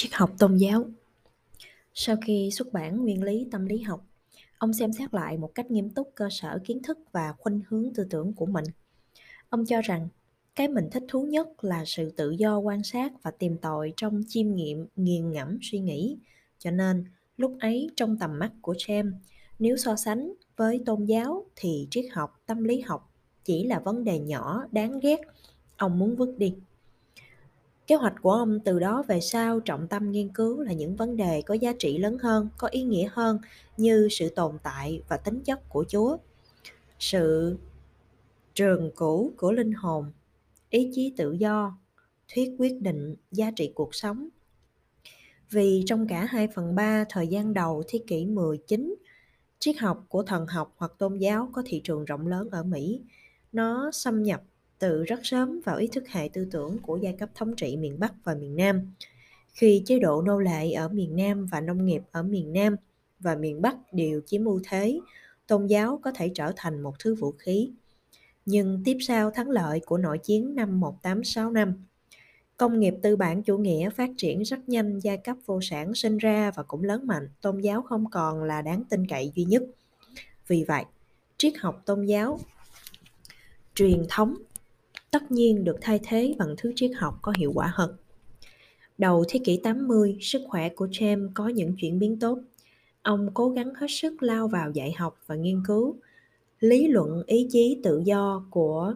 Triết học tôn giáo Sau khi xuất bản Nguyên lý tâm lý học, ông xem xét lại một cách nghiêm túc cơ sở kiến thức và khuynh hướng tư tưởng của mình. Ông cho rằng cái mình thích thú nhất là sự tự do quan sát và tìm tòi trong chiêm nghiệm, nghiền ngẫm suy nghĩ. Cho nên, lúc ấy trong tầm mắt của James, nếu so sánh với tôn giáo thì triết học, tâm lý học chỉ là vấn đề nhỏ đáng ghét, ông muốn vứt đi. Kế hoạch của ông từ đó về sau trọng tâm nghiên cứu là những vấn đề có giá trị lớn hơn, có ý nghĩa hơn như sự tồn tại và tính chất của Chúa, sự trường cũ của linh hồn, ý chí tự do, thuyết quyết định giá trị cuộc sống. Vì trong cả 2 phần 3 thời gian đầu thế kỷ 19, triết học của thần học hoặc tôn giáo có thị trường rộng lớn ở Mỹ. Nó xâm nhập từ rất sớm vào ý thức hệ tư tưởng của giai cấp thống trị miền Bắc và miền Nam. Khi chế độ nô lệ ở miền Nam và nông nghiệp ở miền Nam và miền Bắc đều chiếm ưu thế, tôn giáo có thể trở thành một thứ vũ khí. Nhưng tiếp sau thắng lợi của nội chiến năm 1865, công nghiệp tư bản chủ nghĩa phát triển rất nhanh, giai cấp vô sản sinh ra và cũng lớn mạnh, tôn giáo không còn là đáng tin cậy duy nhất. Vì vậy, triết học tôn giáo truyền thống tất nhiên được thay thế bằng thứ triết học có hiệu quả hơn. Đầu thế kỷ 80, sức khỏe của James có những chuyển biến tốt. Ông cố gắng hết sức lao vào dạy học và nghiên cứu. Lý luận ý chí tự do của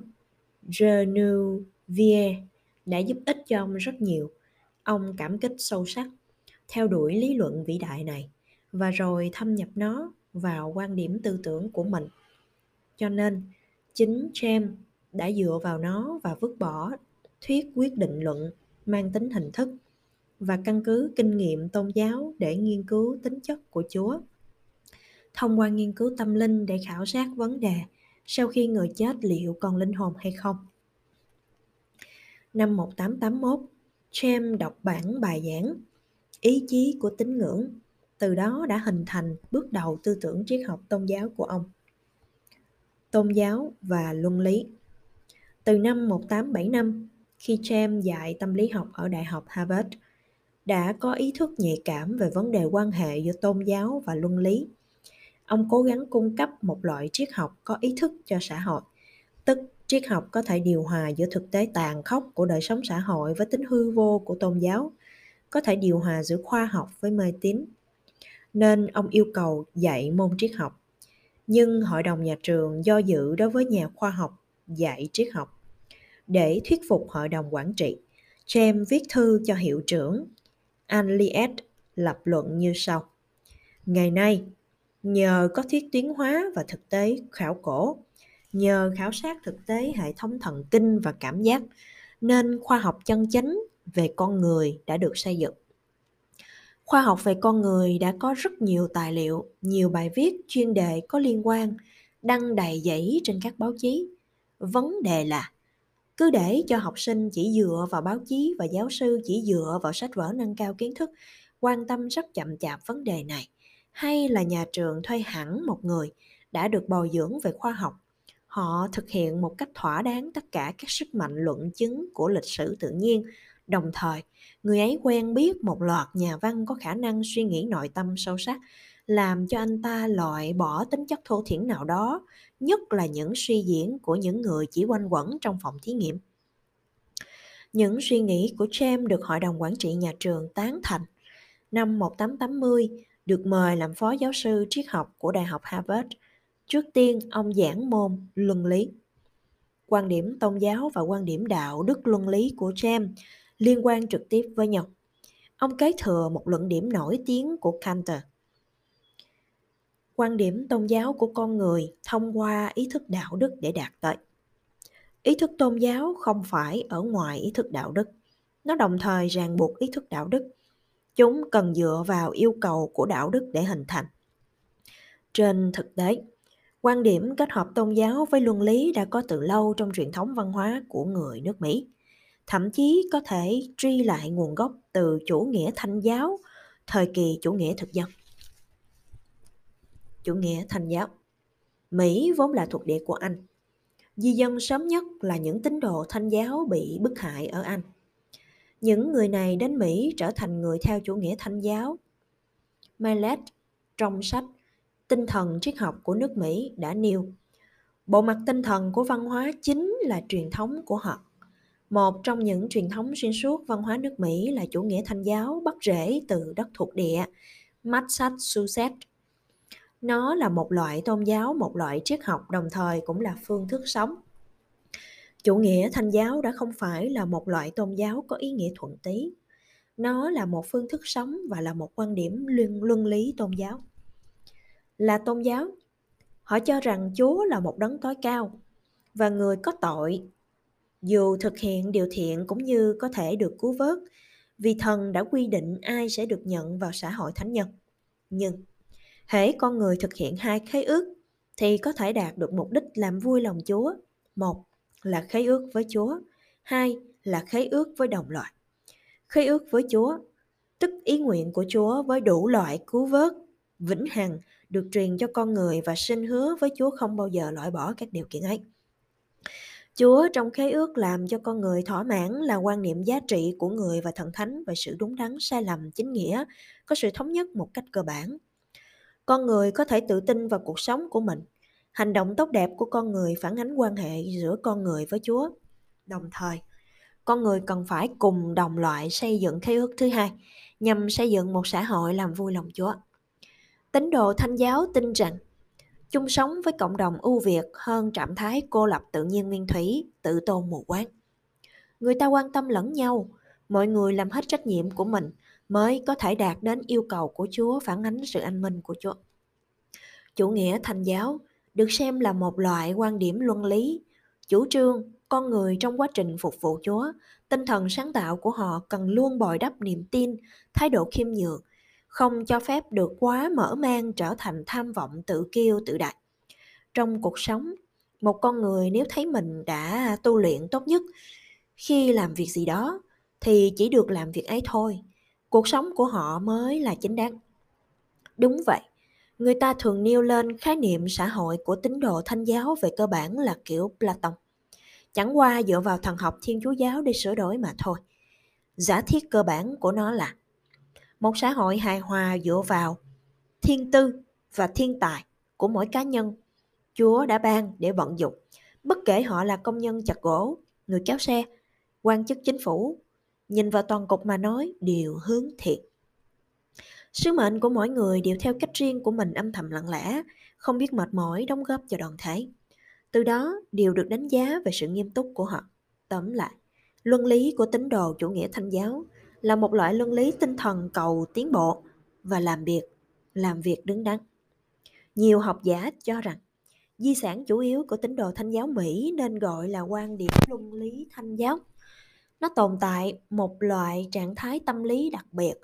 Genevieve đã giúp ích cho ông rất nhiều. Ông cảm kích sâu sắc, theo đuổi lý luận vĩ đại này và rồi thâm nhập nó vào quan điểm tư tưởng của mình. Cho nên, chính James đã dựa vào nó và vứt bỏ thuyết quyết định luận mang tính hình thức và căn cứ kinh nghiệm tôn giáo để nghiên cứu tính chất của Chúa. Thông qua nghiên cứu tâm linh để khảo sát vấn đề sau khi người chết liệu còn linh hồn hay không. Năm 1881, James đọc bản bài giảng Ý chí của tín ngưỡng, từ đó đã hình thành bước đầu tư tưởng triết học tôn giáo của ông. Tôn giáo và luân lý từ năm 1875, khi James dạy tâm lý học ở Đại học Harvard, đã có ý thức nhạy cảm về vấn đề quan hệ giữa tôn giáo và luân lý. Ông cố gắng cung cấp một loại triết học có ý thức cho xã hội, tức triết học có thể điều hòa giữa thực tế tàn khốc của đời sống xã hội với tính hư vô của tôn giáo, có thể điều hòa giữa khoa học với mê tín. Nên ông yêu cầu dạy môn triết học. Nhưng hội đồng nhà trường do dự đối với nhà khoa học dạy triết học. Để thuyết phục hội đồng quản trị, James viết thư cho hiệu trưởng Anliet lập luận như sau. Ngày nay, nhờ có thuyết tiến hóa và thực tế khảo cổ, nhờ khảo sát thực tế hệ thống thần kinh và cảm giác, nên khoa học chân chính về con người đã được xây dựng. Khoa học về con người đã có rất nhiều tài liệu, nhiều bài viết chuyên đề có liên quan, đăng đầy dãy trên các báo chí vấn đề là, cứ để cho học sinh chỉ dựa vào báo chí và giáo sư, chỉ dựa vào sách vở nâng cao kiến thức, quan tâm rất chậm chạp vấn đề này. Hay là nhà trường thuê hẳn một người đã được bồi dưỡng về khoa học, họ thực hiện một cách thỏa đáng tất cả các sức mạnh luận chứng của lịch sử tự nhiên. Đồng thời, người ấy quen biết một loạt nhà văn có khả năng suy nghĩ nội tâm sâu sắc làm cho anh ta loại bỏ tính chất thô thiển nào đó, nhất là những suy diễn của những người chỉ quanh quẩn trong phòng thí nghiệm. Những suy nghĩ của James được Hội đồng Quản trị nhà trường tán thành. Năm 1880, được mời làm phó giáo sư triết học của Đại học Harvard. Trước tiên, ông giảng môn luân lý. Quan điểm tôn giáo và quan điểm đạo đức luân lý của James liên quan trực tiếp với nhau. Ông kế thừa một luận điểm nổi tiếng của Cantor – quan điểm tôn giáo của con người thông qua ý thức đạo đức để đạt tới. Ý thức tôn giáo không phải ở ngoài ý thức đạo đức, nó đồng thời ràng buộc ý thức đạo đức. Chúng cần dựa vào yêu cầu của đạo đức để hình thành. Trên thực tế, quan điểm kết hợp tôn giáo với luân lý đã có từ lâu trong truyền thống văn hóa của người nước mỹ, thậm chí có thể truy lại nguồn gốc từ chủ nghĩa thanh giáo, thời kỳ chủ nghĩa thực dân chủ nghĩa thanh giáo. Mỹ vốn là thuộc địa của Anh. Di dân sớm nhất là những tín đồ thanh giáo bị bức hại ở Anh. Những người này đến Mỹ trở thành người theo chủ nghĩa thanh giáo. Mallet, trong sách Tinh thần triết học của nước Mỹ đã nêu, bộ mặt tinh thần của văn hóa chính là truyền thống của họ. Một trong những truyền thống xuyên suốt văn hóa nước Mỹ là chủ nghĩa thanh giáo, bắt rễ từ đất thuộc địa Massachusetts. Nó là một loại tôn giáo, một loại triết học đồng thời cũng là phương thức sống. Chủ nghĩa thanh giáo đã không phải là một loại tôn giáo có ý nghĩa thuận tí. Nó là một phương thức sống và là một quan điểm luân, luân lý tôn giáo. Là tôn giáo, họ cho rằng Chúa là một đấng tối cao và người có tội dù thực hiện điều thiện cũng như có thể được cứu vớt vì thần đã quy định ai sẽ được nhận vào xã hội thánh nhân. Nhưng hễ con người thực hiện hai khế ước thì có thể đạt được mục đích làm vui lòng Chúa. Một là khế ước với Chúa, hai là khế ước với đồng loại. Khế ước với Chúa, tức ý nguyện của Chúa với đủ loại cứu vớt, vĩnh hằng được truyền cho con người và xin hứa với Chúa không bao giờ loại bỏ các điều kiện ấy. Chúa trong khế ước làm cho con người thỏa mãn là quan niệm giá trị của người và thần thánh về sự đúng đắn, sai lầm, chính nghĩa, có sự thống nhất một cách cơ bản. Con người có thể tự tin vào cuộc sống của mình. Hành động tốt đẹp của con người phản ánh quan hệ giữa con người với Chúa. Đồng thời, con người cần phải cùng đồng loại xây dựng khế ước thứ hai nhằm xây dựng một xã hội làm vui lòng Chúa. Tín đồ thanh giáo tin rằng chung sống với cộng đồng ưu việt hơn trạng thái cô lập tự nhiên nguyên thủy, tự tôn mù quáng. Người ta quan tâm lẫn nhau, mọi người làm hết trách nhiệm của mình mới có thể đạt đến yêu cầu của Chúa phản ánh sự anh minh của Chúa. Chủ nghĩa thành giáo được xem là một loại quan điểm luân lý, chủ trương con người trong quá trình phục vụ Chúa, tinh thần sáng tạo của họ cần luôn bồi đắp niềm tin, thái độ khiêm nhường, không cho phép được quá mở mang trở thành tham vọng tự kiêu tự đại. Trong cuộc sống, một con người nếu thấy mình đã tu luyện tốt nhất khi làm việc gì đó thì chỉ được làm việc ấy thôi. Cuộc sống của họ mới là chính đáng. Đúng vậy, người ta thường nêu lên khái niệm xã hội của tín đồ thanh giáo về cơ bản là kiểu Platon. Chẳng qua dựa vào thần học thiên chúa giáo để sửa đổi mà thôi. Giả thiết cơ bản của nó là một xã hội hài hòa dựa vào thiên tư và thiên tài của mỗi cá nhân Chúa đã ban để vận dụng, bất kể họ là công nhân chặt gỗ, người kéo xe, quan chức chính phủ, nhìn vào toàn cục mà nói đều hướng thiện. Sứ mệnh của mỗi người đều theo cách riêng của mình âm thầm lặng lẽ, không biết mệt mỏi đóng góp cho đoàn thể. Từ đó, đều được đánh giá về sự nghiêm túc của họ. Tóm lại, luân lý của tín đồ chủ nghĩa thanh giáo là một loại luân lý tinh thần cầu tiến bộ và làm việc, làm việc đứng đắn. Nhiều học giả cho rằng di sản chủ yếu của tín đồ thanh giáo Mỹ nên gọi là quan điểm luân lý thanh giáo. Nó tồn tại một loại trạng thái tâm lý đặc biệt,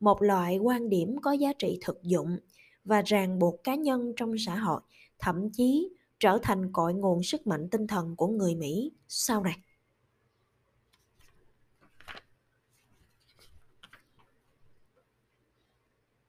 một loại quan điểm có giá trị thực dụng và ràng buộc cá nhân trong xã hội, thậm chí trở thành cội nguồn sức mạnh tinh thần của người Mỹ sau này.